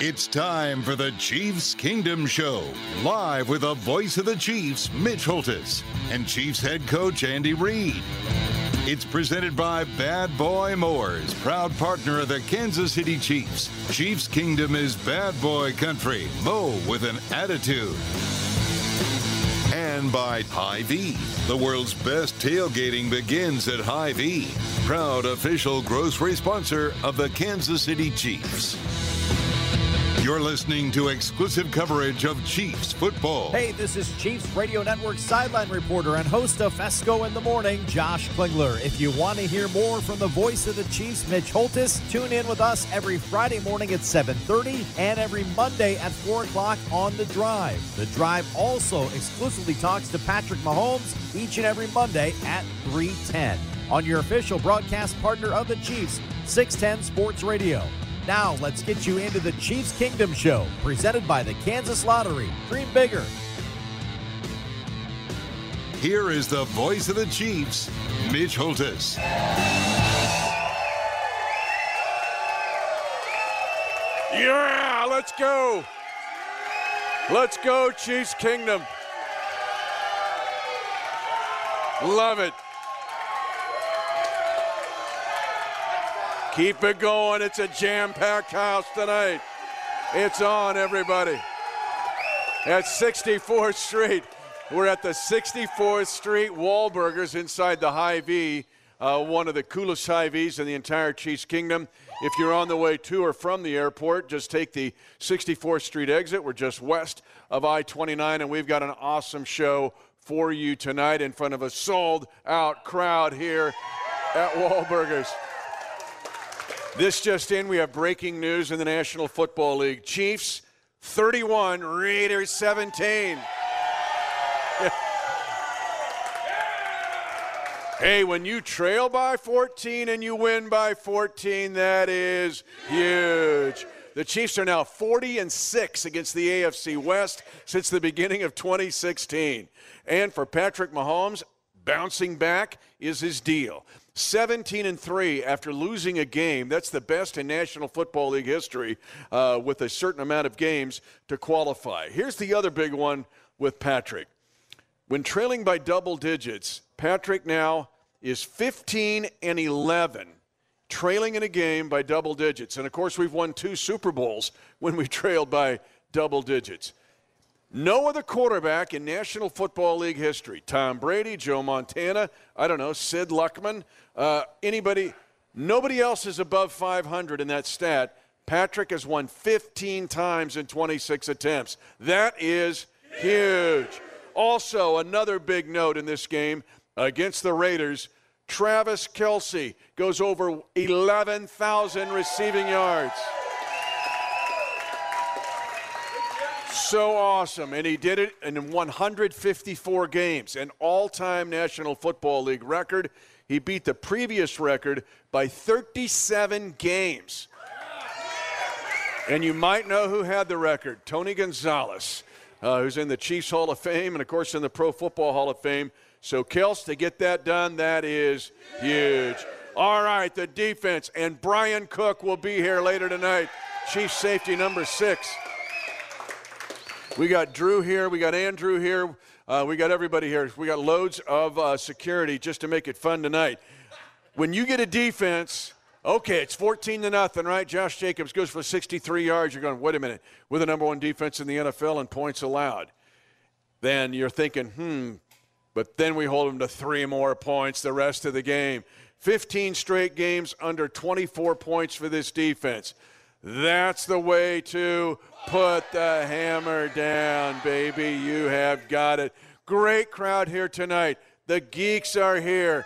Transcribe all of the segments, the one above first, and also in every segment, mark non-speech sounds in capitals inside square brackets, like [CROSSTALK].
It's time for the Chiefs Kingdom Show, live with the voice of the Chiefs, Mitch Holthus, and Chiefs head coach Andy Reid. It's presented by Bad Boy Mowers, proud partner of the Kansas City Chiefs. Chiefs Kingdom is bad boy country. Mow with an attitude. And by Hy-Vee. The world's best tailgating begins at Hy-Vee, proud official grocery sponsor of the Kansas City Chiefs. You're listening to exclusive coverage of Chiefs football. Hey, this is Chiefs Radio Network sideline reporter and host of Fescoe in the Morning, Josh Klingler. If you want to hear more from the voice of the Chiefs, Mitch Holthus, tune in with us every Friday morning at 7.30 and every Monday at 4 o'clock on The Drive. The Drive also exclusively talks to Patrick Mahomes each and every Monday at 3.10 on your official broadcast partner of the Chiefs, 610 Sports Radio. Now, let's get you into the Chiefs Kingdom Show, presented by the Kansas Lottery. Dream bigger. Here is the voice of the Chiefs, Mitch Holthus. Yeah, let's go. Let's go, Chiefs Kingdom. Love it. Keep it going. It's a jam packed house tonight. It's on, everybody. At 64th Street. We're at the 64th Street Wahlburgers inside the Hy-Vee, uh, one of the coolest Hy-Vees in the entire Chiefs Kingdom. If you're on the way to or from the airport, just take the 64th Street exit. We're just west of I 29, and we've got an awesome show for you tonight in front of a sold out crowd here at Wahlburgers. This just in, we have breaking news in the National Football League. Chiefs 31, Raiders 17. [LAUGHS] hey, when you trail by 14 and you win by 14, that is huge. The Chiefs are now 40 and 6 against the AFC West since the beginning of 2016. And for Patrick Mahomes, bouncing back is his deal. 17 and 3 after losing a game. That's the best in National Football League history uh, with a certain amount of games to qualify. Here's the other big one with Patrick. When trailing by double digits, Patrick now is 15 and 11, trailing in a game by double digits. And of course, we've won two Super Bowls when we [LAUGHS] trailed by double digits. No other quarterback in National Football League history, Tom Brady, Joe Montana, I don't know, Sid Luckman, uh, anybody, nobody else is above 500 in that stat. Patrick has won 15 times in 26 attempts. That is huge. Also, another big note in this game against the Raiders Travis Kelce goes over 11,000 receiving yards. So awesome. And he did it in 154 games, an all time National Football League record. He beat the previous record by 37 games. And you might know who had the record Tony Gonzalez, uh, who's in the Chiefs Hall of Fame and, of course, in the Pro Football Hall of Fame. So, Kels, to get that done, that is huge. All right, the defense. And Bryan Cook will be here later tonight, Chief safety number six. We got Drew here. We got Andrew here. Uh, we got everybody here. We got loads of uh, security just to make it fun tonight. When you get a defense, okay, it's 14 to nothing, right? Josh Jacobs goes for 63 yards. You're going, wait a minute, we're the number one defense in the NFL and points allowed. Then you're thinking, hmm, but then we hold them to three more points the rest of the game. 15 straight games under 24 points for this defense. That's the way to put the hammer down, baby. You have got it. Great crowd here tonight. The geeks are here.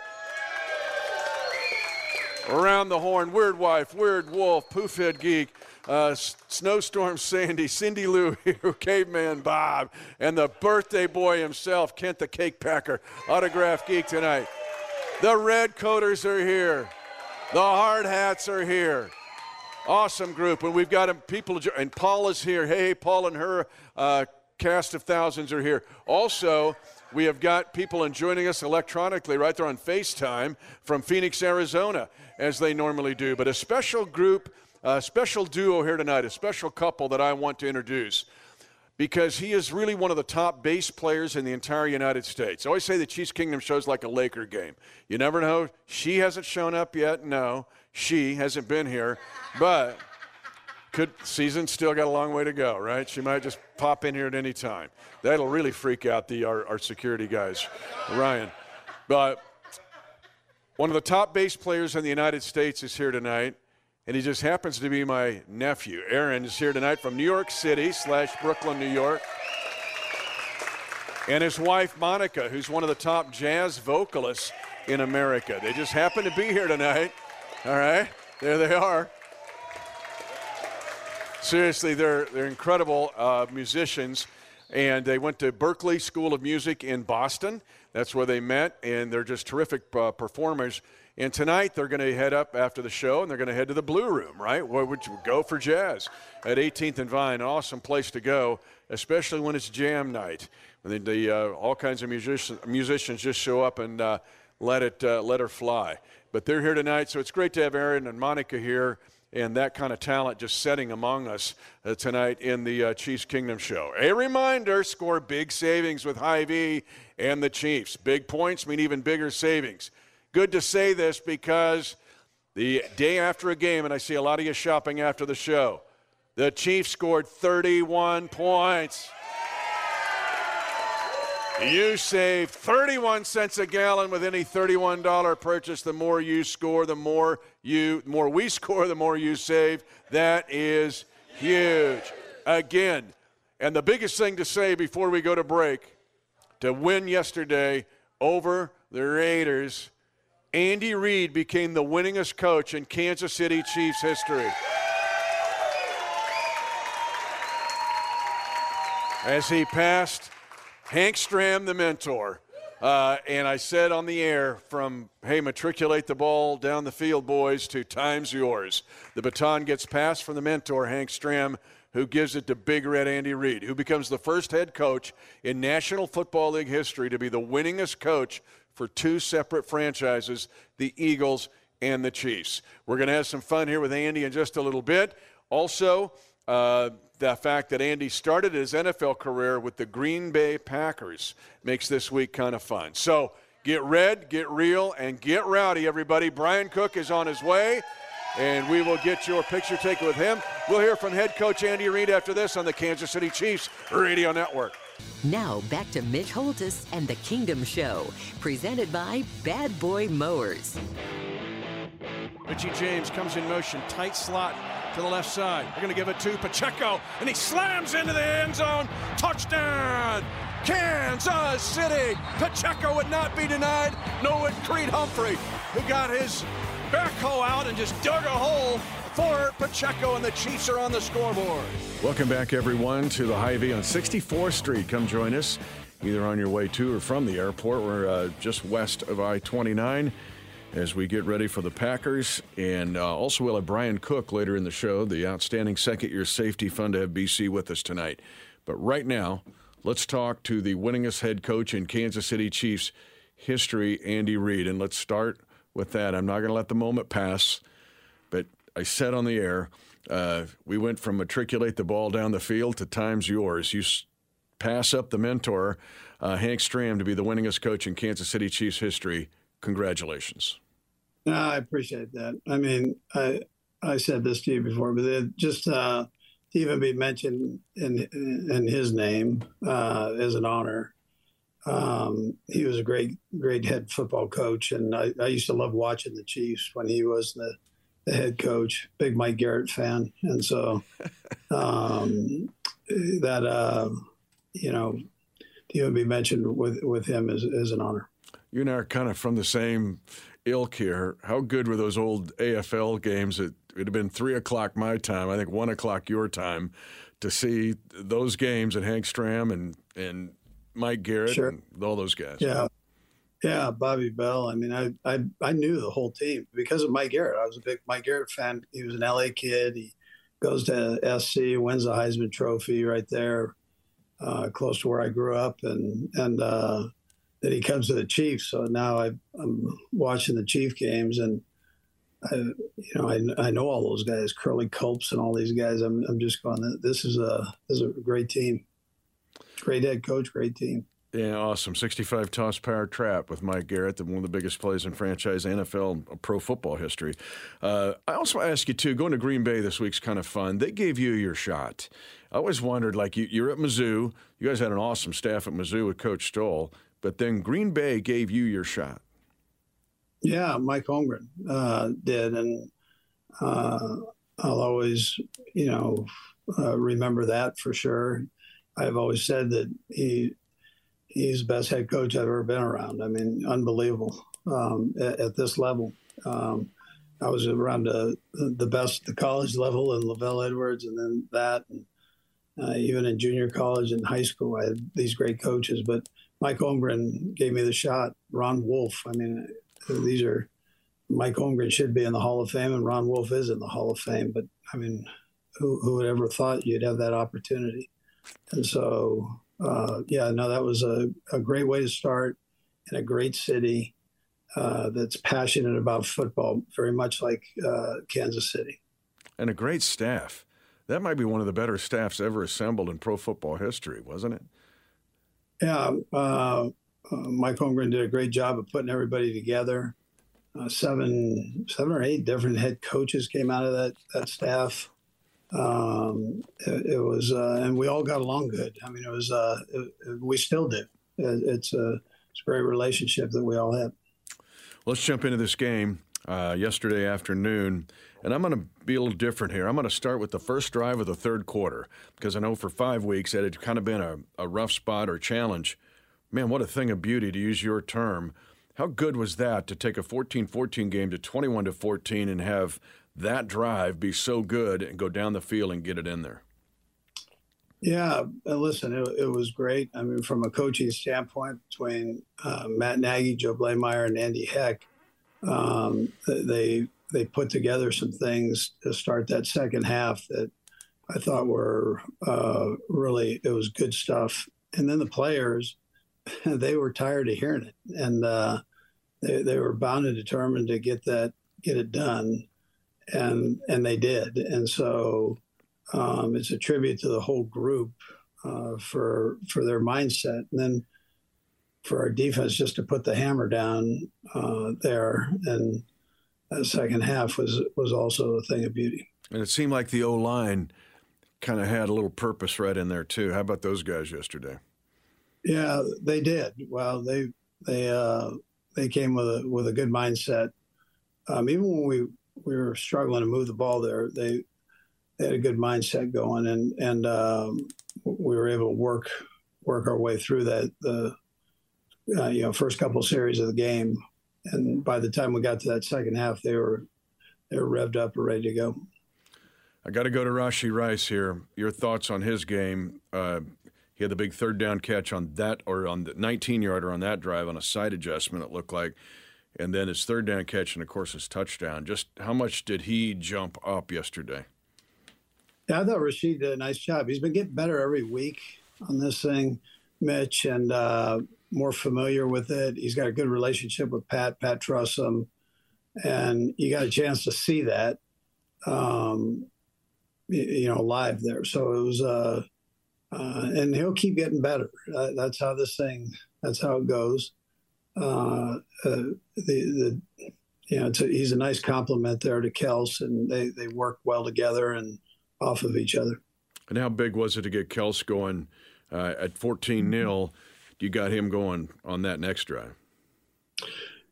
Around the horn, Weird Wife, Weird Wolf, Poofhead Geek, uh, Snowstorm Sandy, Cindy Lou [LAUGHS] Caveman Bob, and the birthday boy himself, Kent the Cake Packer, Autograph Geek tonight. The Red Coaters are here. The Hard Hats are here. Awesome group. And we've got people, and Paula's here. Hey, Paul and her uh, cast of thousands are here. Also, we have got people joining us electronically right there on FaceTime from Phoenix, Arizona, as they normally do. But a special group, a special duo here tonight, a special couple that I want to introduce because he is really one of the top bass players in the entire United States. I always say the Chiefs Kingdom shows like a Laker game. You never know. She hasn't shown up yet. No, she hasn't been here, but could season still got a long way to go, right? She might just pop in here at any time. That'll really freak out the our, our security guys, Ryan. But one of the top bass players in the United States is here tonight, and he just happens to be my nephew. Aaron is here tonight from New York City slash Brooklyn, New York. And his wife, Monica, who's one of the top jazz vocalists in America. They just happen to be here tonight. All right, there they are seriously, they're, they're incredible uh, musicians. And they went to Berklee School of Music in Boston. That's where they met, and they're just terrific uh, performers. And tonight they're going to head up after the show, and they're going to head to the Blue Room, right? Where would you go for jazz at 18th and Vine? An awesome place to go, especially when it's jam night. And the, uh, all kinds of musicians, musicians just show up and uh, let it uh, let her fly. But they're here tonight, so it's great to have Aaron and Monica here and that kind of talent just setting among us uh, tonight in the uh, Chiefs Kingdom show. A reminder score big savings with Hy-Vee and the Chiefs. Big points mean even bigger savings. Good to say this because the day after a game, and I see a lot of you shopping after the show, the Chiefs scored 31 points. You save 31 cents a gallon with any $31 purchase. The more you score, the more you the more we [LAUGHS] score, the more you save. That is huge. Again, and the biggest thing to say before we go to break, to win yesterday over the Raiders, Andy Reid became the winningest coach in Kansas City Chiefs history. As he passed Hank Stram, the mentor. Uh, and I said on the air from, hey, matriculate the ball down the field, boys, to time's yours. The baton gets passed from the mentor, Hank Stram, who gives it to Big Red Andy Reid, who becomes the first head coach in National Football League history to be the winningest coach for two separate franchises, the Eagles and the Chiefs. We're going to have some fun here with Andy in just a little bit. Also, uh, the fact that Andy started his NFL career with the Green Bay Packers makes this week kind of fun. So get red, get real, and get rowdy, everybody. Bryan Cook is on his way, and we will get your picture taken with him. We'll hear from head coach Andy Reid after this on the Kansas City Chiefs Radio Network. Now back to Mitch Holthus and the Kingdom Show, presented by Bad Boy Mowers. Richie James comes in motion, tight slot to the left side. They're going to give it to Pacheco, and he slams into the end zone. Touchdown! Kansas City! Pacheco would not be denied. No, would Creed Humphrey, who got his backhoe out and just dug a hole for Pacheco, and the Chiefs are on the scoreboard. Welcome back, everyone, to the Hy-Vee on 64th Street. Come join us either on your way to or from the airport. We're uh, just west of I 29 as we get ready for the Packers. And uh, also, we'll have Bryan Cook later in the show, the outstanding second year safety. Fun to have BC with us tonight. But right now, let's talk to the winningest head coach in Kansas City Chiefs history, Andy Reid. And let's start with that. I'm not going to let the moment pass, but I said on the air, uh, we went from matriculate the ball down the field to time's yours. You s- pass up the mentor, uh, Hank Stram, to be the winningest coach in Kansas City Chiefs history. Congratulations. No, I appreciate that. I mean, I I said this to you before, but it just uh, to even be mentioned in in his name uh, is an honor. Um, he was a great great head football coach, and I, I used to love watching the Chiefs when he was the, the head coach. Big Mike Garrett fan, and so [LAUGHS] um, that uh, you know to even be mentioned with with him is, is an honor you and I are kind of from the same ilk here. How good were those old AFL games? It would have been three o'clock my time, I think one o'clock your time, to see those games and Hank Stram and and Mike Garrett Sure. and all those guys. Yeah. Yeah, Bobby Bell. I mean, I, I I knew the whole team because of Mike Garrett. I was a big Mike Garrett fan. He was an LA kid. He goes to SC, wins the Heisman Trophy right there, uh, close to where I grew up, and and uh, then he comes to the Chiefs. So now I, I'm watching the Chief games, and I, you know, I, I know all those guys, Curley Culps, and all these guys. I'm I'm just going. This is a this is a great team, great head coach, great team. Yeah, awesome. 65 toss power trap with Mike Garrett, one of the biggest plays in franchise NFL pro football history. Uh, I also ask you, too, going to Green Bay this week's kind of fun. They gave you your shot. I always wondered, like, you, you're at Mizzou. You guys had an awesome staff at Mizzou with Coach Stull, but then Green Bay gave you your shot. Yeah, Mike Holmgren uh, did, and uh, I'll always, you know, uh, remember that for sure. I've always said that he he's the best head coach I've ever been around. I mean, unbelievable um, at, at, this level. Um, I was around the the best the college level and LaVell Edwards, and then that, and uh, even in junior college and high school, I had these great coaches. But Mike Holmgren gave me the shot. Ron Wolf. I mean, these are Mike Holmgren should be in the Hall of Fame, and Ron Wolf is in the Hall of Fame. But I mean, who, who would ever thought you'd have that opportunity? And so, uh, yeah, no, that was a, a great way to start in a great city uh, that's passionate about football, very much like uh, Kansas City. And a great staff. That might be one of the better staffs ever assembled in pro football history, wasn't it? Yeah, uh, Mike Holmgren did a great job of putting everybody together. Uh, seven, seven or eight different head coaches came out of that that staff. Um, it, it, was, uh, and we all got along good. I mean, it was, uh, it, it, we still do. it's a, it's a great relationship that we all have. Let's jump into this game uh, yesterday afternoon. And I'm going to be a little different here. I'm going to start with the first drive of the third quarter because I know for five weeks that had kind of been a, a rough spot or challenge. Man, what a thing of beauty to use your term. How good was that to take a 14 14 game to 21 14 and have that drive be so good and go down the field and get it in there? Yeah, listen, it, it was great. I mean, from a coaching standpoint, between uh, Matt Nagy, Joe Bleymaier, and Andy Heck, um, they they put together some things to start that second half that I thought were uh, really it was good stuff. And then the players, [LAUGHS] they were tired of hearing it, and uh, they they were bound and determined to get that get it done, and and they did. And so um, it's a tribute to the whole group uh, for for their mindset, and then for our defense just to put the hammer down uh, there and the second half was was also a thing of beauty. And it seemed like the O line kind of had a little purpose right in there too. How about those guys yesterday? Yeah, they did. Well, they they uh, they came with a with a good mindset. Um, even when we we were struggling to move the ball there, they they had a good mindset going, and and um, we were able to work work our way through that the uh, you know first couple series of the game and by the time we got to that second half, they were they were revved up and ready to go. I got to go to Rashee Rice here. Your thoughts on his game? Uh, he had the big third down catch on that, or on the 19 yarder on that drive on a side adjustment. It looked like, and then his third down catch, and of course his touchdown. Just how much did he jump up yesterday? Yeah, I thought Rashee did a nice job. He's been getting better every week on this thing, Mitch, and uh, more familiar with it. He's got a good relationship with Pat. Pat trusts him, and you got a chance to see that, um, you know, live there. So it was, uh, uh, and he'll keep getting better. Uh, that's how this thing. That's how it goes. Uh, uh, the the you know, a, he's a nice compliment there to Kels, and they they work well together and off of each other. And how big was it to get Kels going uh, at 14 0? You got him going on that next drive.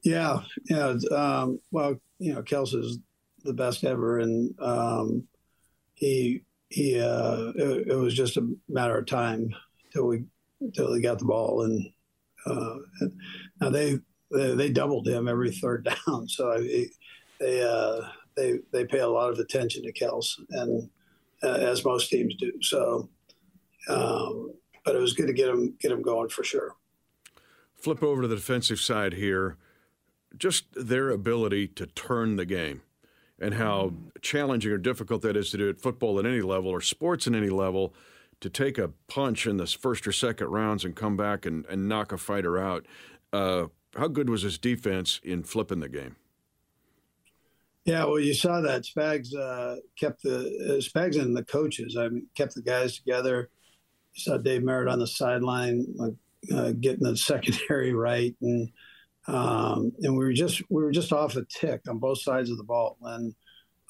Yeah, yeah. Um, well, you know, Kelce's the best ever, and um, he he. Uh, it, it, was just a matter of time till we till he got the ball, and uh, now they they, they, doubled him every third [LAUGHS] down. So I, they uh, they they pay a lot of attention to Kels, and uh, as most teams do. So, um, but it was good to get him get him going for sure. Flip over to the defensive side here. Just their ability to turn the game and how challenging or difficult that is to do at football at any level or sports at any level to take a punch in the first or second rounds and come back and, and knock a fighter out. Uh, how good was his defense in flipping the game? Yeah, well, you saw that Spags uh, kept the uh, Spags and the coaches. I mean, kept the guys together. Saw Dave Merritt on the sideline, like uh, getting the [LAUGHS] secondary right, and um, and we were just we were just off a tick on both sides of the ball. And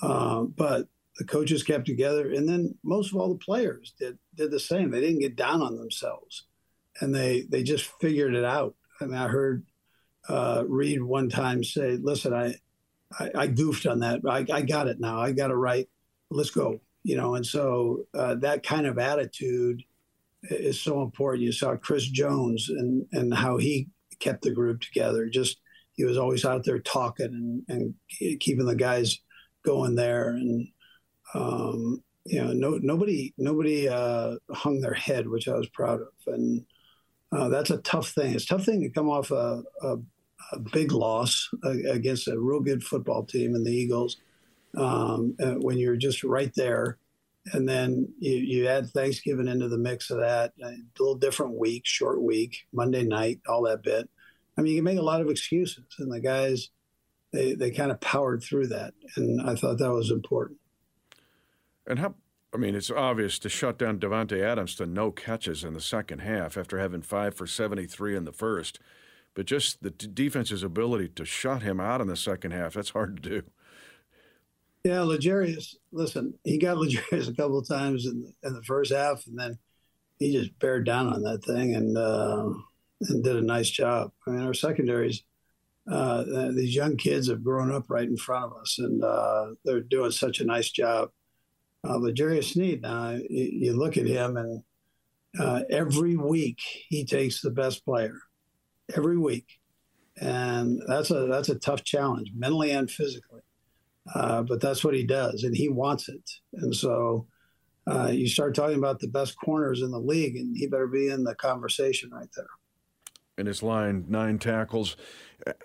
uh, but the coaches kept together, and then most of all the players did did the same. They didn't get down on themselves, and they they just figured it out. I mean, I heard uh, Reid one time say, "Listen, I." I, I goofed on that. I, I, got it now. I got it right. Let's go. You know, and so uh, that kind of attitude is so important. You saw Chris Jones and and how he kept the group together. Just he was always out there talking and, and keeping the guys going there. And um, you know, no nobody nobody uh, hung their head, which I was proud of. And uh, that's a tough thing. It's a tough thing to come off a, a a big loss against a real good football team in the Eagles um, uh, when you're just right there. And then you, you add Thanksgiving into the mix of that, a little different week, short week, Monday night, all that bit. I mean, you can make a lot of excuses, and the guys, they, they kind of powered through that. And I thought that was important. And how, I mean, it's obvious to shut down Davante Adams to no catches in the second half after having five for 73 in the first but just the defense's ability to shut him out in the second half, that's hard to do. Yeah, L'Jarius. listen, he got [LAUGHS] L'Jarius a couple of times in the, in the first half, and then he just bared down on that thing and uh, and did a nice job. I mean, our secondaries, uh, these young kids have grown up right in front of us, and uh, they're doing such a nice job. Uh, L'Jarius Sneed, now you, you, look at him, and uh, every week he takes the best player every week, and that's a that's a tough challenge, mentally and physically. Uh, but that's what he does, and he wants it. And so uh, you start talking about the best corners in the league, and he better be in the conversation right there. In his line, nine tackles.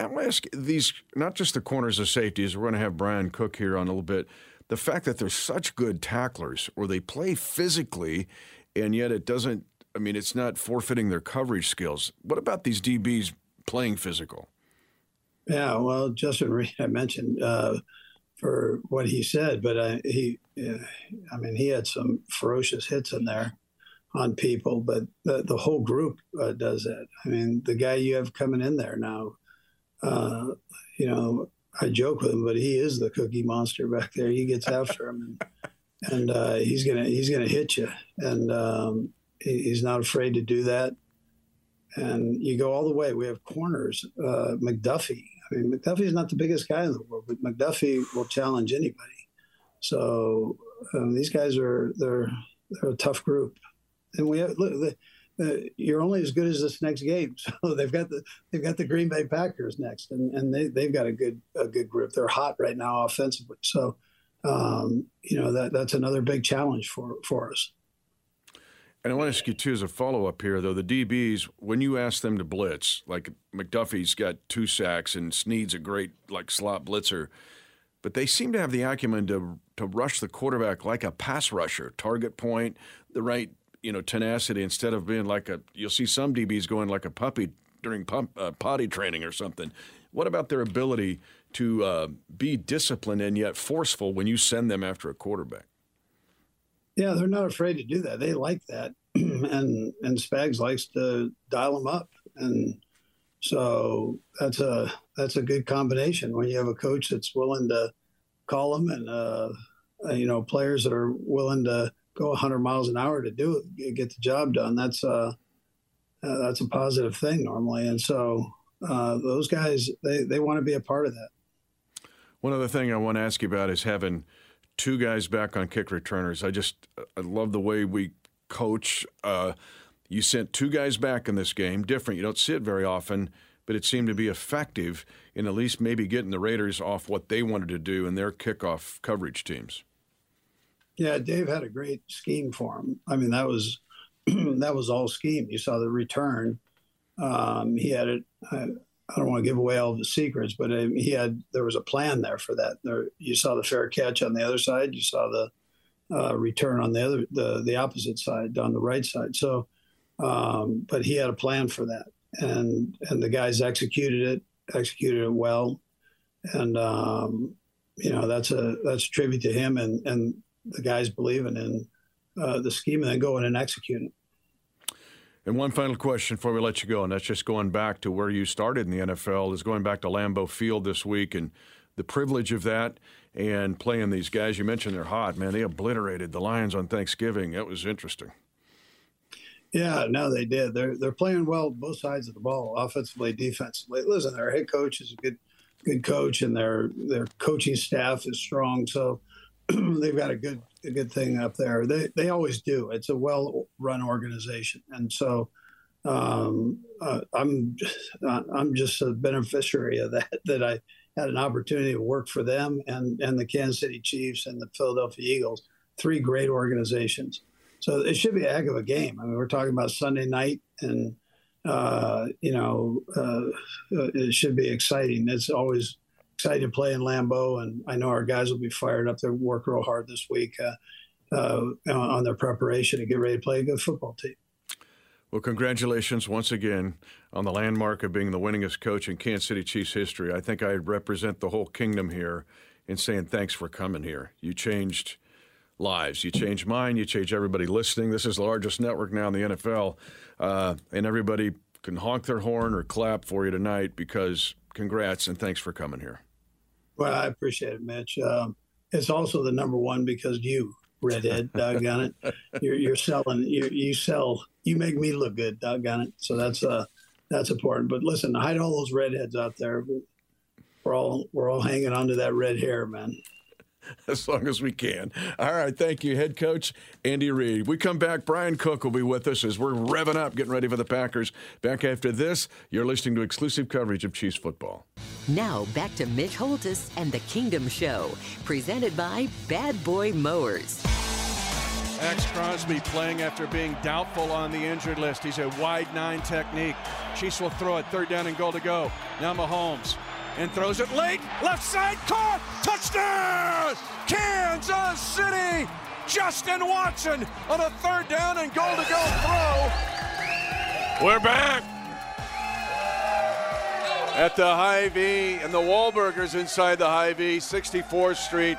I'm going to ask these not just the corners of safeties. We're going to have Bryan Cook here on a little bit. The fact that they're such good tacklers, or they play physically, and yet it doesn't I mean, it's not forfeiting their coverage skills. What about these DBs playing physical? Yeah, well, Justin Reid, I mentioned uh, for what he said, but uh, he, uh, I mean, he had some ferocious hits in there on people, but the, the whole group uh, does that. I mean, the guy you have coming in there now, uh, you know, I joke with him, but he is the cookie monster back there. He gets after him, and, [LAUGHS] and uh, he's gonna he's gonna hit you. And um, He's not afraid to do that. And you go all the way. We have corners. Uh, McDuffie. I mean, McDuffie is not the biggest guy in the world, but McDuffie will challenge anybody. So um, these guys are they're they're a tough group. And we have look. The, the, you're only as good as this next game. [LAUGHS] So they've got the they've got the Green Bay Packers next, and, and they they've got a good a good group. They're hot right now offensively. So um, you know that that's another big challenge for for us. And I want to ask you too, as a follow up here, though, the DBs, when you ask them to blitz, like McDuffie's got two sacks and Sneed's a great like slot blitzer, but they seem to have the acumen to to rush the quarterback like a pass rusher, target point, the right you know tenacity instead of being like a. You'll see some DBs going like a puppy during pump, uh, potty training or something. What about their ability to uh, be disciplined and yet forceful when you send them after a quarterback? Yeah, they're not afraid to do that. They like that, [CLEARS THROAT] and and Spags likes to dial them up, and so that's a that's a good combination when you have a coach that's willing to call them and uh, you know players that are willing to go 100 miles an hour to do it, get the job done. That's a uh, that's a positive thing normally, and so uh, those guys they they want to be a part of that. One other thing I want to ask you about is having two guys back on kick returners. I just I love the way we coach. Uh, you sent two guys back in this game, different. You don't see it very often. but it seemed to be effective in at least maybe getting the Raiders off what they wanted to do in their kickoff coverage teams. Yeah, Dave had a great scheme for him. I mean, that was [CLEARS THROAT] that was all scheme. You saw the return. Um, he had it. I, I, don't want to give away all the secrets, but um, he had there was a plan there for that. There, you saw the fair catch on the other side. You saw the uh, return on the other the the opposite side on the right side. So, um, but he had a plan for that, and and the guys executed it, executed it well, and um, you know that's a that's a tribute to him and and the guys believing in uh, the scheme and then going and executing. And one final question before we let you go, and that's just going back to where you started in the NFL, is going back to Lambeau Field this week and the privilege of that and playing these guys. You mentioned they're hot, man. They obliterated the Lions on Thanksgiving. That was interesting. Yeah, no, they did. They're they're playing well both sides of the ball, offensively, defensively. Listen, their head coach is a good good coach, and their their coaching staff is strong. So [CLEARS THROAT] they've got a good a good thing up there. They they always do. It's a well run organization, and so um, uh, I'm uh, I'm just a beneficiary of that. That I had an opportunity to work for them and and the Kansas City Chiefs and the Philadelphia Eagles, three great organizations. So it should be a heck of a game. I mean, we're talking about Sunday night, and uh, you know, uh, uh, it should be exciting. It's always excited to play in Lambeau, and I know our guys will be fired up. They work real hard this week uh, uh, on their preparation to get ready to play a good football team. Well, congratulations once again on the landmark of being the winningest coach in Kansas City Chiefs history. I think I represent the whole kingdom here in saying thanks for coming here. You changed lives. You changed mine. You changed everybody listening. This is the largest network now in the NFL, uh, and everybody can honk their horn or clap for you tonight because congrats and thanks for coming here. Well, I appreciate it, Mitch. Um, it's also the number one because you, redhead, [LAUGHS] doggone it, you're, you're selling. You, you sell. You make me look good, doggone it. So that's uh, that's important. But listen, hide all those redheads out there. We're all we're all hanging on to that red hair, man. [LAUGHS] as long as we can. All right, thank you, head coach Andy Reid. We come back. Bryan Cook will be with us as we're revving up, getting ready for the Packers. Back after this, you're listening to exclusive coverage of Chiefs football. Now back to Mitch Holthus and the Kingdom Show, presented by Bad Boy Mowers. Maxx Crosby playing after being doubtful on the injured list. He's a wide nine technique. Chiefs will throw it third down and goal to go. Now Mahomes and throws it late. Left side caught. Touchdown! Kansas City. Justin Watson on a third down and goal to go throw. We're back at the Hy-Vee and the Wahlburgers inside the Hy-Vee, 64th Street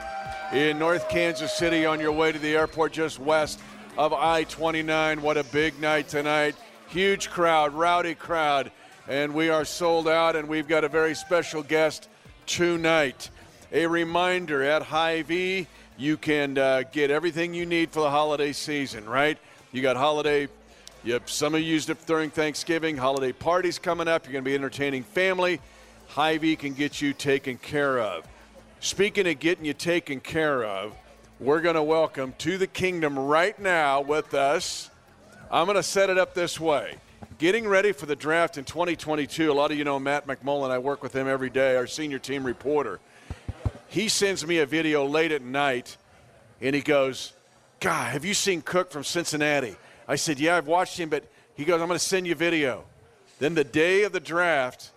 in North Kansas City on your way to the airport just west of I 29. What a big night tonight. Huge crowd, rowdy crowd and we are sold out, and we've got a very special guest tonight. A reminder at Hy-Vee, you can uh, get everything you need for the holiday season, right? You got holiday, yep, some of you used it during Thanksgiving, holiday parties coming up, you're going to be entertaining family. Hy-Vee can get you taken care of. Speaking of getting you taken care of, we're going to welcome to the kingdom right now with us. I'm going to set it up this way getting ready for the draft in 2022. A lot of you know Matt McMullen. I work with him every day, our senior team reporter. He sends me a video late at night, and he goes, God, have you seen Cook from Cincinnati? I said, Yeah, I've watched him, but he goes, I'm going to send you a video. Then the day of the draft,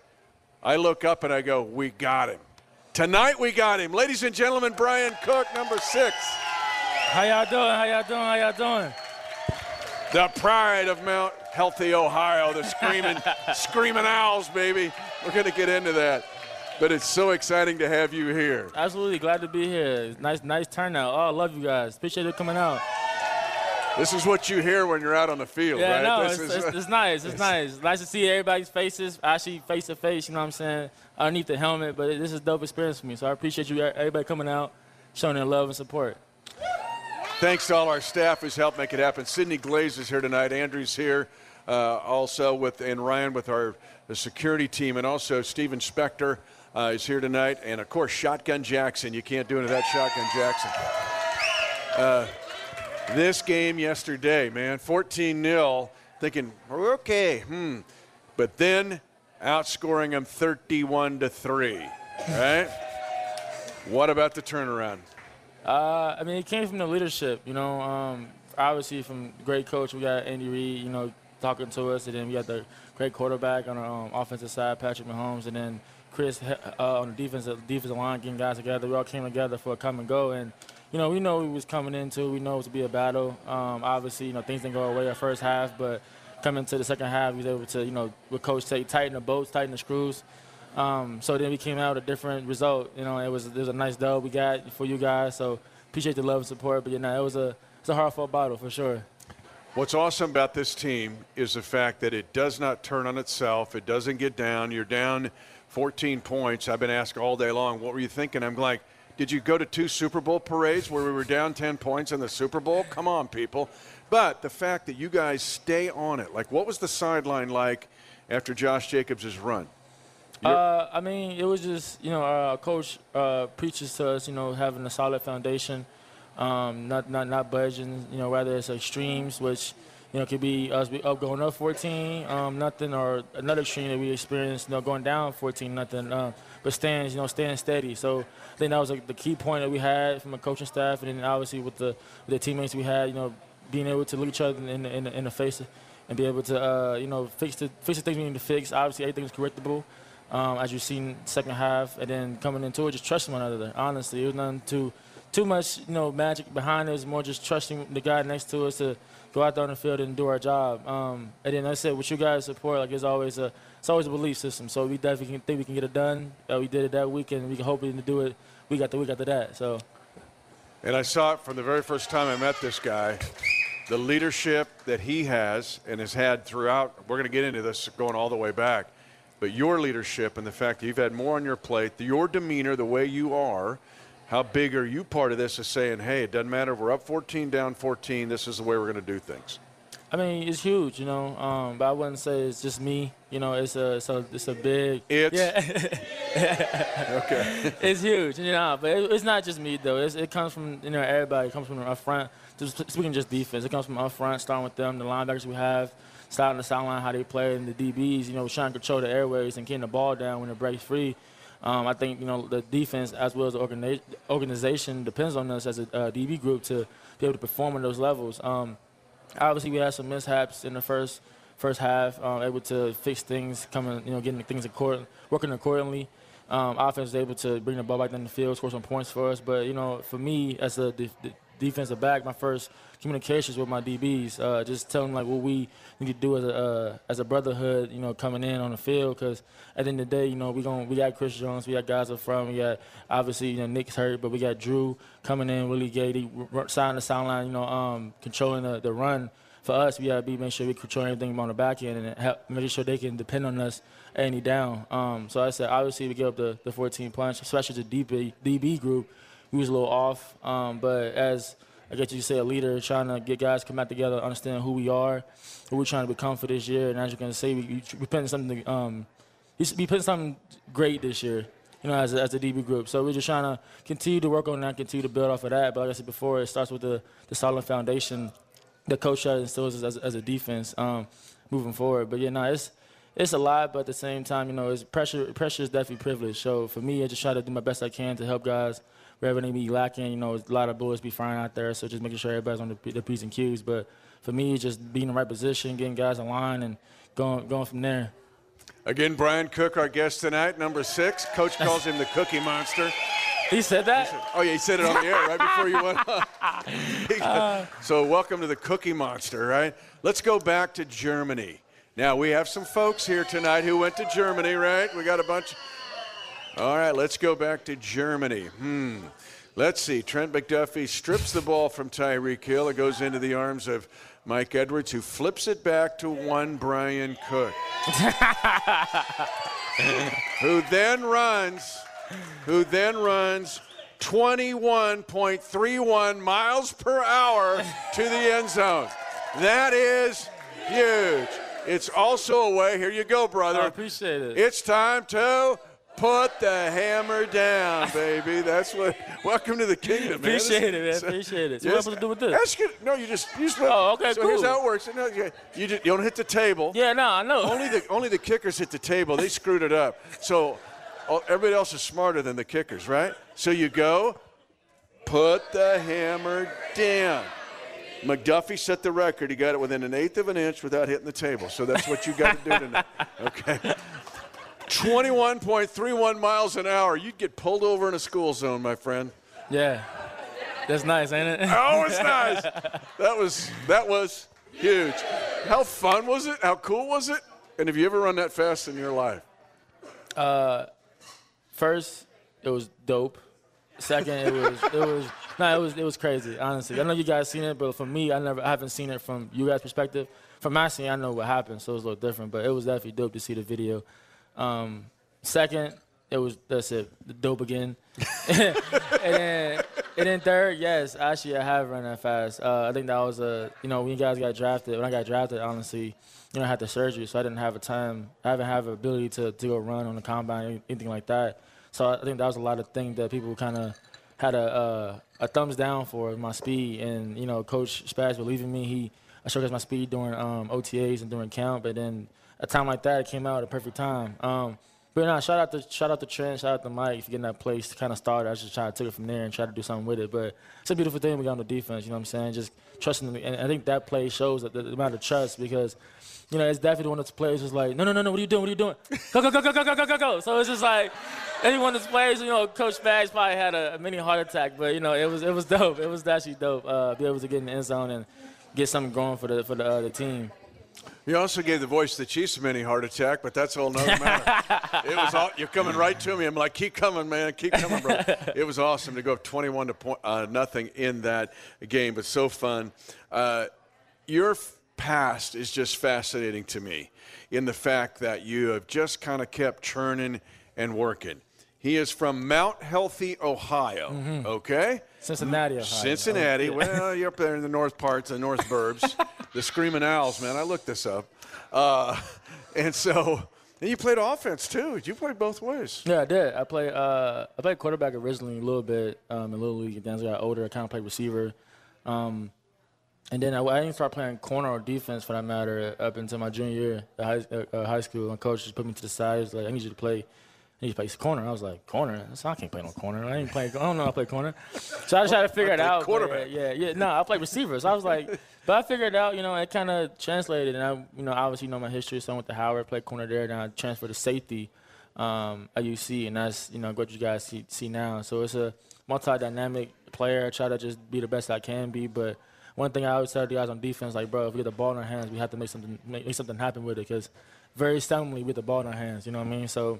I look up and I go, We got him. Tonight we got him. Ladies and gentlemen, Bryan Cook, number six. How y'all doing? How y'all doing? How y'all doing? The pride of Mount Healthy, Ohio. The screaming, [LAUGHS] screaming owls, baby. We're going to get into that. But it's so exciting to have you here. Absolutely glad to be here. Nice, nice turnout. Oh, I love you guys. Appreciate you coming out. This is what you hear when you're out on the field, yeah, right? no, it's, it's, it's, it's, nice. It's nice. Nice to see everybody's faces, actually face to face. You know what I'm saying? Underneath the helmet, but this is a dope experience for me. So I appreciate you, everybody coming out, showing their love and support. Thanks to all our staff who's helped make it happen. Sydney Glaze is here tonight. Andrew's here. Uh, also with and Ryan with our security team, and also Steven Spector uh, is here tonight, and of course Shotgun Jackson. You can't do it without Shotgun Jackson. Uh, this game yesterday, man, 14 0 thinking, we're okay, hmm. But then outscoring them 31 to 3, right? what about the turnaround? Uh, I mean, it came from the leadership, you know. Um, obviously, from great coach, we got Andy Reid, you know, talking to us, and then we got the great quarterback on our um, offensive side, Patrick Mahomes, and then Chris uh, on the defensive defensive line, getting guys together. We all came together for a come and go, and you know, we know we was coming into. We know it was to be a battle. Um, obviously, you know, things didn't go away our first half, but coming to the second half, we was able to, you know, with Coach Tate, tighten the bolts, tighten the screws. Um, so then we came out with a different result. You know, it was was a nice dub we got for you guys. So appreciate the love and support. But you know, it was a it's a hard fought battle for sure. What's awesome about this team is the fact that it does not turn on itself. It doesn't get down. You're down 14 points. I've been asked all day long, what were you thinking? I'm like, did you go to two Super Bowl parades where we were down 10 points in the Super Bowl? Come on, people. But the fact that you guys stay on it, like what was the sideline like after Josh Jacobs' run? Uh, I mean, it was just, you know, our coach uh, preaches to us, you know, having a solid foundation, um, not, not, not budging, you know, rather it's extremes, which, you know, could be us be up going up 14, um, nothing, or another extreme that we experienced, you know, going down 14, nothing. Uh, but staying, you know, staying steady. So I think that was like the key point that we had from a coaching staff, and then obviously with the with the teammates we had, you know, being able to look each other in the, in the, in the face and be able to, uh, you know, fix the fix the things we need to fix. Obviously, everything is correctable. Um, as you've seen second half, and then coming into it, just trusting one another. Honestly, it was nothing too too much, you know, magic behind it. It was more just trusting the guy next to us to go out there on the field and do our job. Um, and then like I said, with you guys' support, like it's always a it's always a belief system. So we definitely think we can get it done. Uh, we did it that week, and we can hopefully to do it We got the week after that. So. And I saw it from the very first time I met this guy. The leadership that he has and has had throughout. We're going to get into this going all the way back, but your leadership and the fact that you've had more on your plate, your demeanor, the way you are how big are you part of this is saying, hey, it doesn't matter. If we're up 14, down 14. This is the way we're going to do things. I mean, it's huge, you know. Um, but I wouldn't say it's just me. You know, it's a it's a it's a big. It's yeah. [LAUGHS] okay. [LAUGHS] it's huge, you know. But it, it's not just me though. It's, it comes from you know everybody. It comes from up front. Just speaking just defense, it comes from up front, starting with them, the linebackers we have, starting the sideline, how they play, and the DBs. You know, trying to control the airways and getting the ball down when it breaks free. Um, I think you know the defense as well as the organization depends on us as a uh, DB group to be able to perform on those levels. Um, obviously, we had some mishaps in the first first half, um, able to fix things, coming you know getting things accord- working accordingly. Um, offense was able to bring the ball back down the field, score some points for us. But you know, for me as a de- de- defensive back, my first communications with my DBs, uh, just telling like what we need to do as a uh, as a brotherhood, you know, coming in on the field. Because at the end of the day, you know, we going we got Chris Jones, we got guys up front, we got obviously you know Nick's hurt, but we got Drew coming in, Willie Gady, signing the sideline, you know, um, controlling the, the run. For us, we gotta be make sure we control everything on the back end and help, make sure they can depend on us any down. Um, so I said, obviously, we give up the, the 14 punch, especially the DB DB group. We was a little off, um, but as I guess you say a leader, trying to get guys come back together, understand who we are, who we're trying to become for this year. And as you can see, we, we putting something, um, we putting something great this year, you know, as a, as a DB group. So we're just trying to continue to work on that, continue to build off of that. But like I said before, it starts with the, the solid foundation the coach instills as, as a defense um, moving forward. But yeah, no, it's it's a lot, but at the same time, you know, it's pressure. Pressure is definitely privilege. So for me, I just try to do my best I can to help guys they be lacking. You know, a lot of bullets be flying out there, so just making sure everybody's on the, the p's and q's. But for me, just being in the right position, getting guys in line, and going going from there. Again, Bryan Cook, our guest tonight, number six. Coach calls him the Cookie Monster. He said that? He said, oh, yeah, he said it on the air right before you went on. [LAUGHS] [LAUGHS] uh, so, welcome to the Cookie Monster, right? Let's go back to Germany. Now, we have some folks here tonight who went to Germany, right? We got a bunch. All right, let's go back to Germany. Hmm. Let's see. Trent McDuffie strips the ball from Tyreek Hill. It goes into the arms of Mike Edwards, who flips it back to one Bryan Cook, [LAUGHS] who then runs, who then runs 21.31 miles per hour to the end zone. That is huge. It's also a way. Here you go, brother. I appreciate it. It's time to Put the hammer down, baby. That's what. Welcome to the kingdom, man. Appreciate it, man. Appreciate it. So what am I supposed to do with this? No, you just. You just Oh, okay, so here's how it works. No, you, you, just, you don't hit the table. Yeah, no, I know. Only the only the kickers hit the table. They screwed it up. So oh, everybody else is smarter than the kickers, right? So you go, put the hammer down. McDuffie set the record. He got it within an eighth of an inch without hitting the table. So that's what you got to do tonight. [LAUGHS] Okay. 21.31 miles an hour. You'd get pulled over in a school zone, my friend. Yeah. That's nice, ain't it? [LAUGHS] Oh, it's [LAUGHS] nice. That was that was huge. How fun was it? How cool was it? And have you ever run that fast in your life? Uh, First, it was dope. Second, it was it was no, it was it was crazy. Honestly, I know you guys seen it, but for me, I never I haven't seen it from you guys' perspective. From my scene, I know what happened, so it was a little different. But it was definitely dope to see the video. Um, second, it was that's it, the dope again. [LAUGHS] and then and then third, yes, actually I have run that fast. Uh, I think that was a you know when you guys got drafted. When I got drafted, honestly, you know I had the surgery, so I didn't have a time. I haven't have the ability to to go run on the combine, anything like that. So I think that was a lot of things that people kind of had a a thumbs down for my speed, and you know Coach Spags believing me. He I showcased my speed during um, OTAs and during camp, but then a time like that it came out at a perfect time. Um, but no, shout out to shout out to Trent, shout out to Mike for getting that place to kind of start. I just try to take it from there and try to do something with it. But it's a beautiful thing we got on the defense. You know what I'm saying? Just trusting them, and I think that play shows that the, amount of trust because. You know, it's definitely one of those players who's like, no, no, no, no, what are you doing? What are you doing? Go, go, go, go, go, go, go, go, go. So it's just like, any one of those players, you know, Coach Spags probably had a, a mini heart attack, but you know, it was it was [LAUGHS] dope. It was actually dope. Uh, be able to get in the end zone and get something going for the for the uh, the team. You also gave the voice of the Chiefs a mini heart attack, but that's all another matter. it was all, you're coming right to me. I'm like, keep coming, man, keep coming, bro. [LAUGHS] it was awesome to go up 21 to point, uh, nothing in that game, but so fun. Uh, your past is just fascinating to me in the fact that you have just kind of kept churning and working. He is from Mount Healthy, Ohio. Okay. Cincinnati, Ohio. Cincinnati. Oh, yeah. Well, you're up there in the north parts, the north [LAUGHS] burbs, the Screaming Owls, man. I looked this up. Uh, [LAUGHS] and so, and you played offense too. You played both ways. Yeah, I did. I played uh, I played quarterback originally a little bit um, in little league. Then as I got older, I kind of played receiver. Um, and then I, I didn't start playing corner or defense for that matter up until my junior year at high, uh, high school. My coach just put me to the side. Like, "I need you to play." I need to corner. I was like, corner? So I can't play no corner. I ain't play. I don't know how to play corner. So I just tried to figure it out. quarterback. Yeah, yeah. No, I played receiver. So I was like, [LAUGHS] but I figured it out. You know, it kind of translated, and I, you know, obviously know my history. So I went to Howard, played corner there, then I transferred to safety um, at UC, and that's you know what you guys see, see now. So it's a multi-dynamic player. I try to just be the best I can be, but one thing I always tell the guys on defense, like, bro, if we get the ball in our hands, we have to make something make, make something happen with it, because very seldomly with the ball in our hands. You know what I mean? So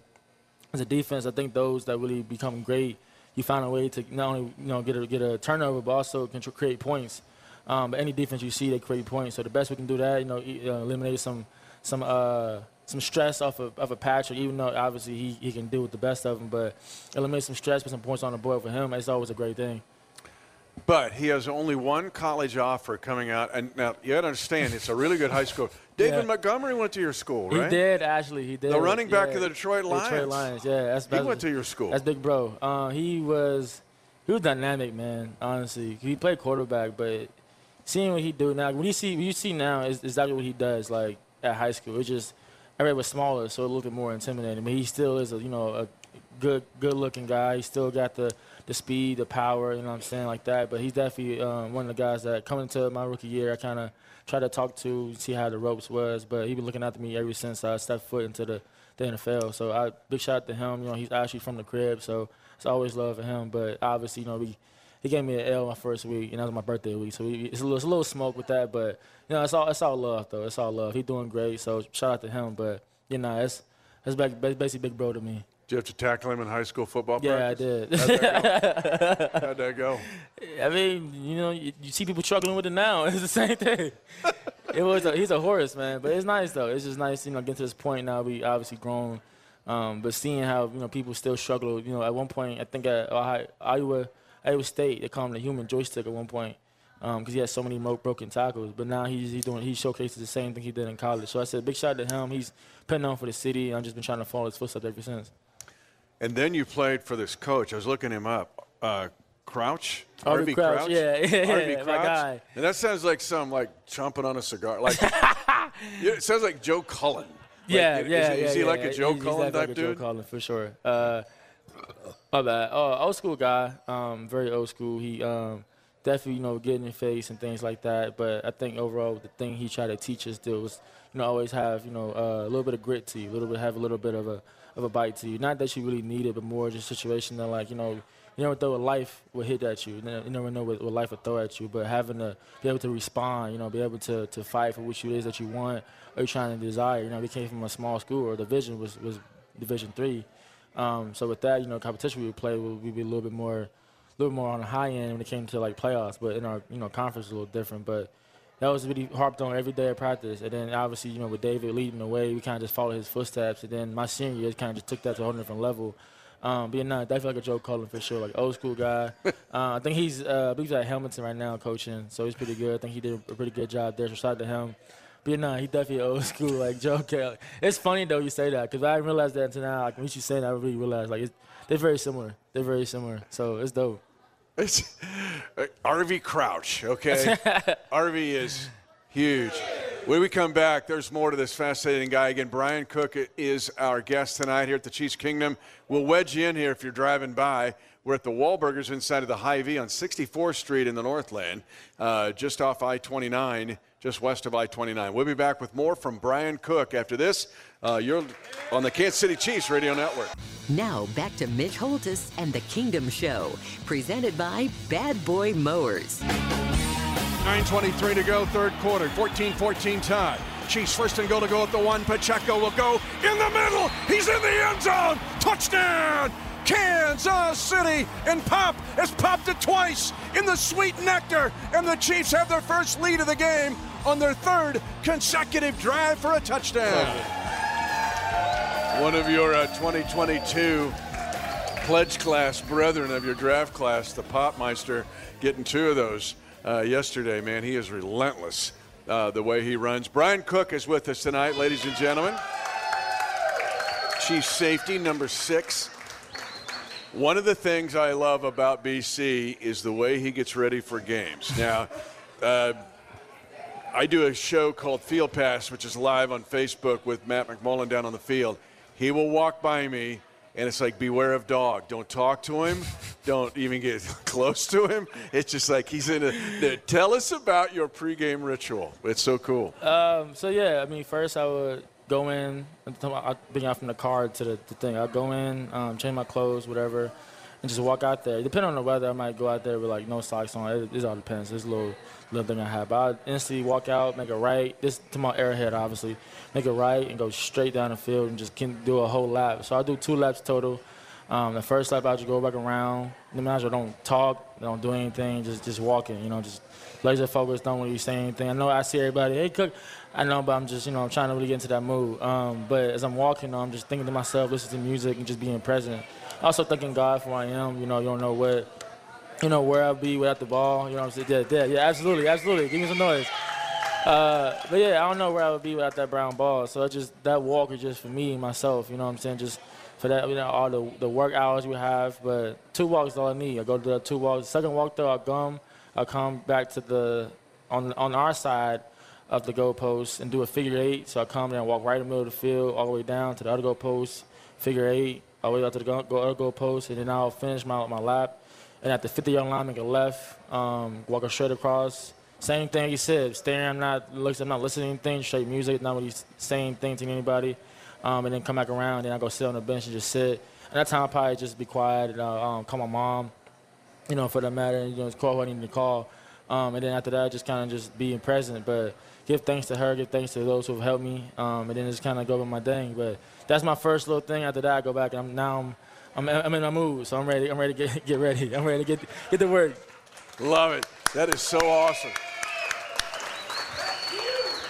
as a defense, I think those that really become great, you find a way to not only you know get a get a turnover, but also can create points. Um, but any defense you see, they create points. So the best we can do that, you know, uh, eliminate some some uh, some stress off of, of a Patrick. Even though obviously he, he can deal with the best of them, but eliminate some stress, put some points on the board for him. It's always a great thing. But he has only one college offer coming out, and now you got to understand it's a really good high school. David Yeah. Montgomery went to your school, right? He did actually. He did. The running back yeah. of the Detroit Lions. Detroit Lions. Yeah, that's, He that's went to your school. That's big bro. Uh, he was he was dynamic, man. Honestly, he played quarterback, but seeing what he do now, when you see when you see now is exactly what he does. Like at high school, it's just everybody was smaller, so it looked more intimidating. But he still is a you know a good good looking guy. He still got the the speed, the power, you know what I'm saying, like that. But he's definitely um, one of the guys that coming into my rookie year, I kind of tried to talk to, see how the ropes was. But he been looking after me ever since I stepped foot into the, the NFL. So I big shout out to him. You know, he's actually from the crib, so it's always love for him. But obviously, you know, we he gave me an L my first week, and that was my birthday week. So we, it's, a little, it's a little smoke with that, but you know, it's all it's all love though. It's all love. He doing great, so shout out to him. But you know, it's ba- basically big bro to me. You have to tackle him in high school football Yeah, I did. [LAUGHS] How'd that go? I mean, you know, you, you see people struggling with it now. [LAUGHS] It's the same thing. it was a, he's a horse, man, but it's nice though. It's just nice, you know, getting to this point now. We obviously grown, um, but seeing how you know people still struggle. You know, at one point, I think at Ohio, Iowa, Iowa State, they call him the human joystick at one point because he had so many broken tackles. But now he's he's doing he showcases the same thing he did in college. So I said, big shout out to him. He's putting on for the city. I've just been trying to follow his footsteps ever since. And then you played for this coach. I was looking him up. Uh, Crouch, Arvie Crouch, yeah, [LAUGHS] yeah, Arvie my Crouch. guy. And that sounds like some like chomping on a cigar. Like [LAUGHS] it sounds like Joe Cullen. Like, yeah, is, yeah, Is, yeah. he yeah, like a. Joe He's Cullen definitely type like a dude? Joe Cullen for sure. Uh, my bad. Oh, old school guy. Um, very old school. He um, definitely you know get in your face and things like that. But I think overall the thing he tried to teach us still was you know always have you know uh, a little bit of grit to you, a little bit have a little bit of a of a bite to you. Not that you really need it, but more just situation that like you know. You never know what life will hit at you. You never- know what, what life will throw at you. But having to be able to respond, you know, be able to, to fight for what it is that you want or you're trying to desire. You know, we came from a small school, or the vision was, was Division three. Um, so with that, you know, competition we would play would be a little bit more, a little more on the high end when it came to like playoffs. But in our you know conference a little different. But that was really harped on every day of practice. And then obviously, you know, with David leading the way, we kind of just followed his footsteps. And then my senior year kind of just took that to a whole different level. Um, being not definitely like a Joe Cullen for sure, like old school guy. [LAUGHS] uh, I think he's, uh, I believe he's at Hamilton right now coaching, so he's pretty good. I think he did a pretty good job there. So shout out to him. But nah, he definitely old school, like Joe Cullen. It's funny though you say that because I didn't realize that until now. Like when you say that, I really realized like it's, they're very similar. They're very similar, so it's dope. It's uh, Arvie Crouch, okay? [LAUGHS] Arvie is huge. When we come back, there's more to this fascinating guy. Again, Bryan Cook is our guest tonight here at the Chiefs Kingdom. We'll wedge you in here if you're driving by. We're at the Wahlburgers inside of the Hy-Vee on 64th Street in the Northland, uh, just off I-29, just west of I-29. We'll be back with more from Bryan Cook after this. Uh, you're on the Kansas City Chiefs Radio Network. Now back to Mitch Holthus and the Kingdom Show, presented by Bad Boy Mowers. 9.23 to go, third quarter, 14-14 tie. Chiefs first and goal to go at the one. Pacheco will go in the middle. He's in the end zone. Touchdown! Kansas City and Pop has popped it twice in the sweet nectar, and the Chiefs have their first lead of the game on their third consecutive drive for a touchdown. One of your uh, 2022 pledge class brethren of your draft class, the Popmeister, getting two of those uh, yesterday. Man, he is relentless uh, the way he runs. Bryan Cook is with us tonight, ladies and gentlemen. Chief safety number six. One of the things I love about BC is the way he gets ready for games. Now, uh, I do a show called Field Pass, which is live on Facebook with Matt McMullen down on the field. He will walk by me, and it's like, beware of dog. Don't talk to him. Don't even get [LAUGHS] close to him. It's just like he's in a. Tell us about your pregame ritual. It's so cool. Um, so yeah, I mean, first I would go in. I think out from the car to the, the thing. I go in, um, change my clothes, whatever, and just walk out there. Depending on the weather, I might go out there with like no socks on. It, it all depends. It's a little little thing I have. But I instantly walk out, make a right. This to my airhead, obviously. Make a right and go straight down the field and just can do a whole lap. So I do two laps total. Um, the first lap, I just go back around. The manager don't talk, don't do anything, just just walking. You know, just laser focused, don't really say anything. I know I see everybody, hey cook, I know, but I'm just you know I'm trying to really get into that mood. Um, but as I'm walking, I'm just thinking to myself, listening to music and just being present. Also thanking God for who I am. You know, you don't know what, you know where I'll be without the ball. You know what I'm saying? Yeah, yeah, yeah, absolutely, absolutely. Give me some noise. Uh, but yeah, I don't know where I would be without that brown ball. So it just that walk is just for me myself. You know what I'm saying? Just for that, you know, all the the work hours we have. But two walks is all I need. I go to the two walks. Second walk though, I'll come. I'll come back to the on on our side of the goalpost and do a figure eight. So I come and walk right in the middle of the field, all the way down to the other goalpost, figure eight, all the way out to the go, go, other goalpost, and then I'll finish my my lap. And at the 50 yard line, make a left, um, walk straight across. Same thing he said, staring. I'm not looks. I'm not listening to anything. Straight music, not really saying anything to anybody. Um, and then come back around, and I go sit on the bench and just sit. And that time, I probably just be quiet and uh, um, call my mom, you know, for that matter. You know, call who I need to call. Um, and then after that, just kind of just being present. But give thanks to her, give thanks to those who have helped me, um, and then just kind of go with my thing. But that's my first little thing. After that, I go back and I'm now I'm, I'm, I'm in my mood, so I'm ready. I'm ready to get [LAUGHS] get ready. I'm ready to get get to work. Love it. That is so awesome.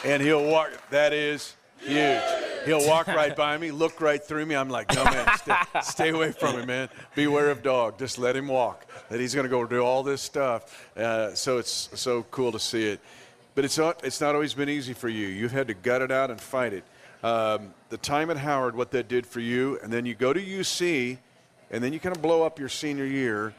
And he'll walk. That is huge. He'll walk right by me, look right through me. I'm like, no man, stay, stay away from him, man. Beware of dog. Just let him walk. That he's going to go do all this stuff. Uh, so it's so cool to see it. But it's not. It's not always been easy for you. You've had to gut it out and fight it. Um, the time at Howard, what that did for you, and then you go to UC, and then you kind of blow up your senior year.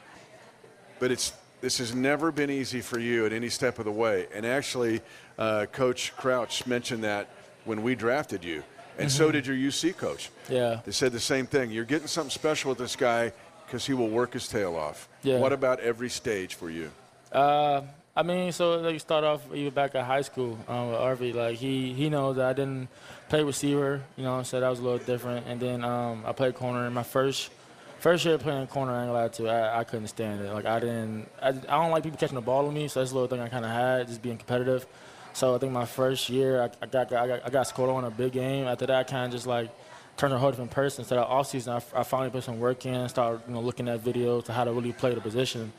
But it's this has never been easy for you at any step of the way. And actually, uh, Coach Crouch mentioned that when we drafted you, and mm-hmm. so did your UC coach. Yeah, they said the same thing. You're getting something special with this guy because he will work his tail off. Yeah. What about every stage for you? Uh, I mean, so like you start off even back at high school um, with Arvie. Like he he knows that I didn't play receiver, you know, so that was a little different. And then um, I played corner in my first first year playing corner. I ain't lie to I, I couldn't stand it. Like I didn't. I, I don't like people catching the ball on me, so that's a little thing I kind of had, just being competitive. So I think my first year, I, I got I got I got scored on a big game. After that, I kind of just like turned a whole different person. So that off season, I, I finally put some work in, started you know looking at videos to how to really play the position.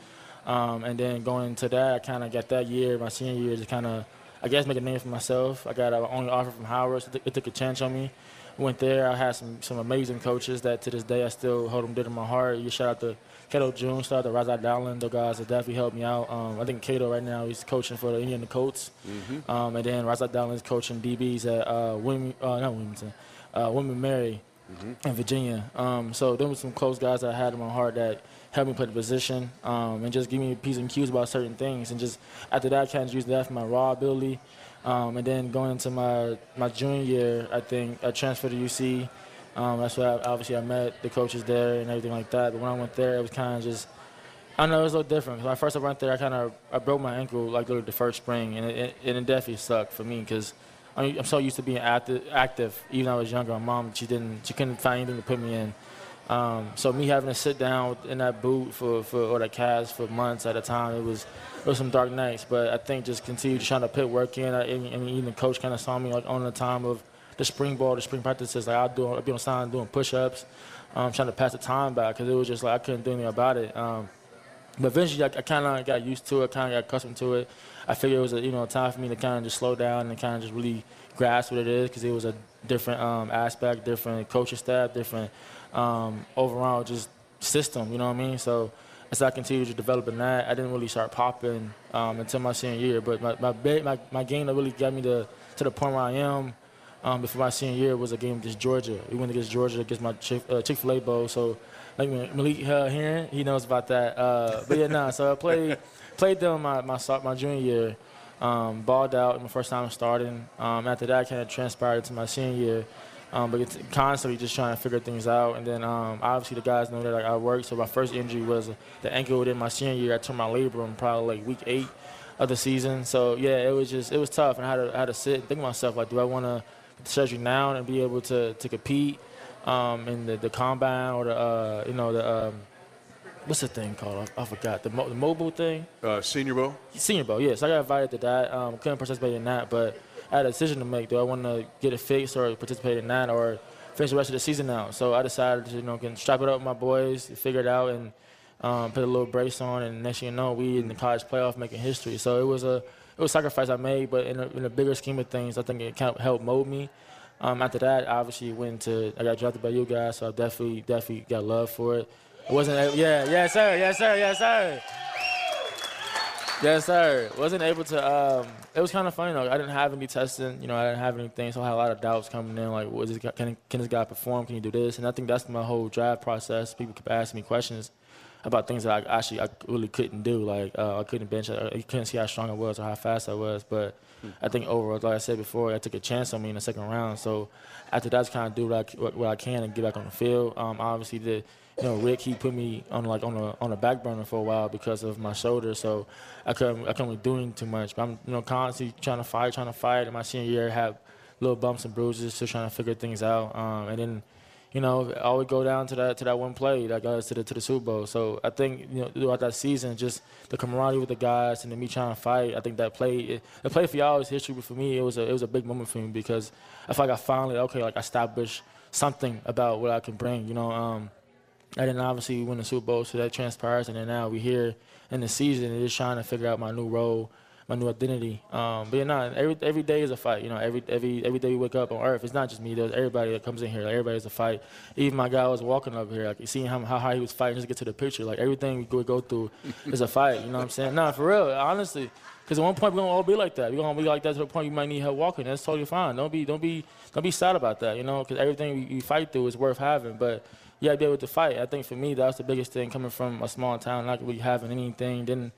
Um, and then going into that, I kind of got that year, my senior year, to kind of, I guess, make a name for myself. I got an only offer from Howard, so it took a chance on me. Went there. I had some some amazing coaches that to this day I still hold them dear to my heart. You shout out to Cato June, shout out to Razak Dowling. Those guys have definitely helped me out. Um, I think Cato right now he's coaching for the Indiana Colts, mm-hmm. um, and then Razak Dowling coaching DBs at uh, William, uh, not Wilmington, uh, William Mary mm-hmm. in Virginia. Um, so there were some close guys that I had in my heart that helped me play the position um, and just give me P's and Q's about certain things. And just after that, I kind of used that for my raw ability. Um, and then going into my, my junior year, I think I transferred to UC. Um, that's where I, obviously I met the coaches there and everything like that. But when I went there, it was kind of just I don't know it was a little different. When I first went there, I kind of I broke my ankle like literally the first spring, and it, it, it definitely sucked for me because I'm so used to being active, active. Even when I was younger, my mom she didn't she couldn't find anything to put me in. Um, so me having to sit down in that boot for, for or that cast for months at a time, it was it was some dark nights. But I think just continue trying to put work in. I, and even the coach kind of saw me like on the time of the spring ball, the spring practices. Like I'll do, I'll be on sign doing push-ups, um, trying to pass the time back because it was just like I couldn't do anything about it. Um, but eventually, I, I kind of got used to it, kind of got accustomed to it. I figured it was a you know a time for me to kind of just slow down and kind of just really grasp what it is because it was a different um, aspect, different coaching staff, different um, overall just system. You know what I mean? So as I continued to develop in that, I didn't really start popping um, until my senior year. But my my, my my game that really got me to to the point where I am um, before my senior year was a game against Georgia. We went against Georgia against my Chick uh, Fil A bowl. So like Malik uh, here, he knows about that. Uh, but yeah, nah. So I played [LAUGHS] played them my my my junior year. Um, balled out my first time starting. Um, after that, kind of transpired to my senior year. Um, but it's constantly just trying to figure things out. And then um, obviously the guys know that like, I work. So my first injury was the ankle within my senior year. I tore my labrum probably like week eight of the season. So yeah, it was just it was tough. And I had to, I had to sit and think to myself like, do I want to get the surgery now and be able to to compete um, in the the combine or the uh, you know the um, what's the thing called? I, I forgot the, mo- the mobile thing. Uh, senior bowl. Senior bowl. Yes, yeah, so I got invited to that. Um, couldn't participate in that, but I had a decision to make. Do I want to get it fixed or participate in that or finish the rest of the season out? So I decided to, you know, can strap it up with my boys, figure it out, and um, put a little brace on. And next thing you know, we in the college playoff making history. So it was a it was a sacrifice I made, but in a, in a bigger scheme of things, I think it kind of helped mold me. Um, after that, obviously went to I got drafted by you guys, so I definitely definitely got love for it. It wasn't yeah yes sir yes sir yes sir. Yes, sir. Wasn't able to. Um, it was kind of funny though. I didn't have any testing. You know, I didn't have anything, so I had a lot of doubts coming in. Like, what is this can, can this guy perform? Can he do this? And I think that's my whole draft process. People keep asking me questions about things that I actually I really couldn't do. Like, uh, I couldn't bench. I, couldn't see how strong I was or how fast I was. But I think overall, like I said before, I took a chance on me in the second round. So after that, I kind of do what I, what I can and get back on the field. Um, obviously, the you know, Rick he put me on like on a on a back burner for a while because of my shoulder, so I couldn't I couldn't really do too much. But I'm you know constantly trying to fight, trying to fight. In my senior year, I had little bumps and bruises, still trying to figure things out. Um, and then, you know, I would go down to that to that one play that got us to the to the Super Bowl. So I think you know throughout that season, just the camaraderie with the guys and then me trying to fight. I think that play the play for y'all is history, but for me, it was a it was a big moment for me because I feel like I finally okay like established something about what I can bring. You know. Um, and then obviously we win the Super Bowl, so that transpires. And then now we're here in the season and just trying to figure out my new role, my new identity. Um, but you know, every every day is a fight. You know, every every every day we wake up on Earth, it's not just me. There's everybody that comes in here. Like, everybody's a fight. Even my guy was walking up here, like you seeing how how high he was fighting just to get to the picture. Like everything we go, we go through is a fight. You know what I'm saying? No, for real. Honestly, Because at one point we're gonna all be like that. We're gonna be like that to the point you might need help walking. That's totally fine. Don't be don't be don't be sad about that. You know, because everything you fight through is worth having. But you gotta be able to fight. I think for me that was the biggest thing coming from a small town, not really having anything, didn't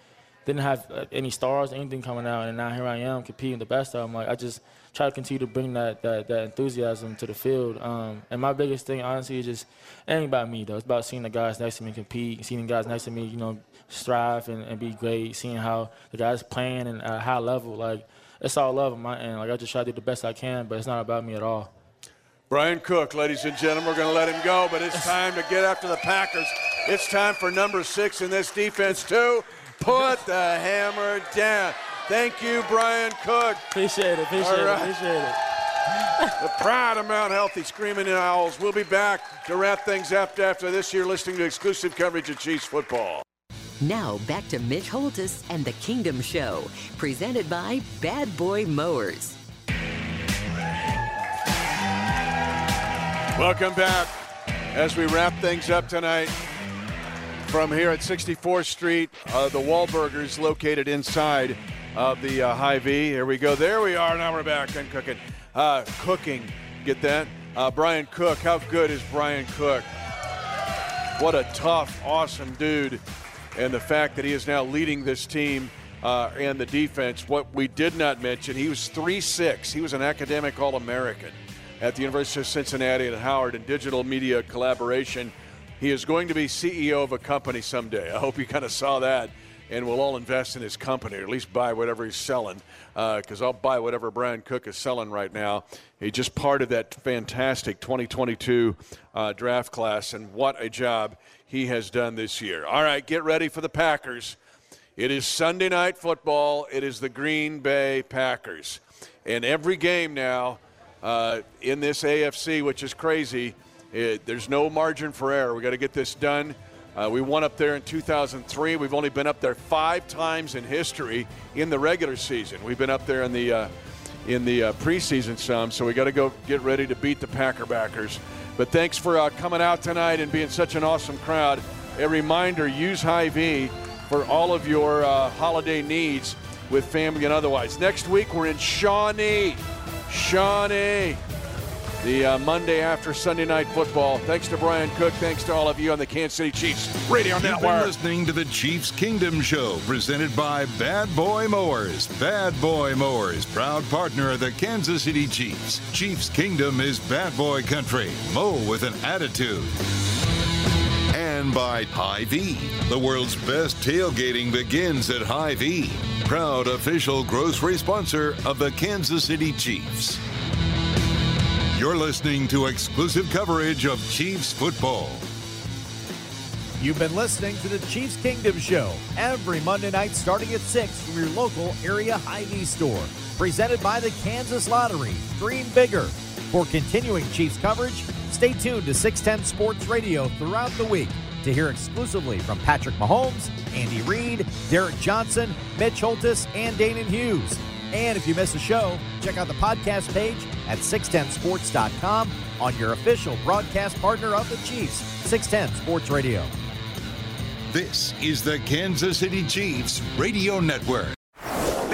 didn't have uh, any stars, anything coming out, and now here I am competing the best of them. Like I just try to continue to bring that that, that enthusiasm to the field. Um, and my biggest thing, honestly, is just it ain't about me though. It's about seeing the guys next to me compete, seeing the guys next to me, you know, strive and, and be great, seeing how the guys playing and at a high level. Like it's all love on my end. Like I just try to do the best I can, but it's not about me at all. Bryan Cook, ladies and gentlemen, we're going to let him go, but it's time to get after the Packers. It's time for number six in this defense to put the hammer down. Thank you, Bryan Cook. Appreciate it. Appreciate right. it. Appreciate it. the pride of Mount Healthy Screaming Owls. We'll be back to wrap things up after this year, listening to exclusive coverage of Chiefs football. Now back to Mitch Holthus and the Kingdom Show, presented by Bad Boy Mowers. Welcome back as we wrap things up tonight from here at 64th Street. Uh, the Wahlburgers located inside of the uh, Hy-Vee. Here we go. There we are. Now we're back and cooking. Uh, cooking. Get that? Uh, Bryan Cook. How good is Bryan Cook? What a tough, awesome dude and the fact that he is now leading this team uh, and the defense. What we did not mention, he was 3 6. He was an academic All American at the University of Cincinnati and Howard in digital media collaboration. He is going to be CEO of a company someday. I hope you kind of saw that. And we'll all invest in his company, or at least buy whatever he's selling, because uh, I'll buy whatever Bryan Cook is selling right now. He just part of that fantastic 2022 uh, draft class, and what a job he has done this year. All right, get ready for the Packers. It is Sunday night football. It is the Green Bay Packers. And every game now uh, in this AFC, which is crazy, it, there's no margin for error. we got to get this done. Uh, we won up there in 2003. We've only been up there five times in history in the regular season. We've been up there in the uh, in the uh, preseason some, so we got to go get ready to beat the Packer backers. But thanks for uh, coming out tonight and being such an awesome crowd. A reminder use Hy-Vee for all of your uh, holiday needs with family and otherwise. Next week, we're in Shawnee. Shawnee. The uh, Monday after Sunday night football. Thanks to Bryan Cook. Thanks to all of you on the Kansas City Chiefs Radio You've Network. Been listening to the Chiefs Kingdom Show, presented by Bad Boy Mowers. Bad Boy Mowers, proud partner of the Kansas City Chiefs. Chiefs Kingdom is bad boy country. Mow with an attitude and by Hy-Vee. The world's best tailgating begins at Hy-Vee. Proud official grocery sponsor of the Kansas City Chiefs. You're listening to exclusive coverage of Chiefs football. You've been listening to the Chiefs Kingdom Show every Monday night starting at 6 from your local area Hy-Vee store. Presented by the Kansas Lottery. Dream bigger. For continuing Chiefs coverage, stay tuned to 610 Sports Radio throughout the week to hear exclusively from Patrick Mahomes, Andy Reid, Derrick Johnson, Mitch Holthus, and Danan Hughes. And if you miss a show, check out the podcast page at 610sports.com on your official broadcast partner of the Chiefs, 610 Sports Radio. This is the Kansas City Chiefs Radio Network.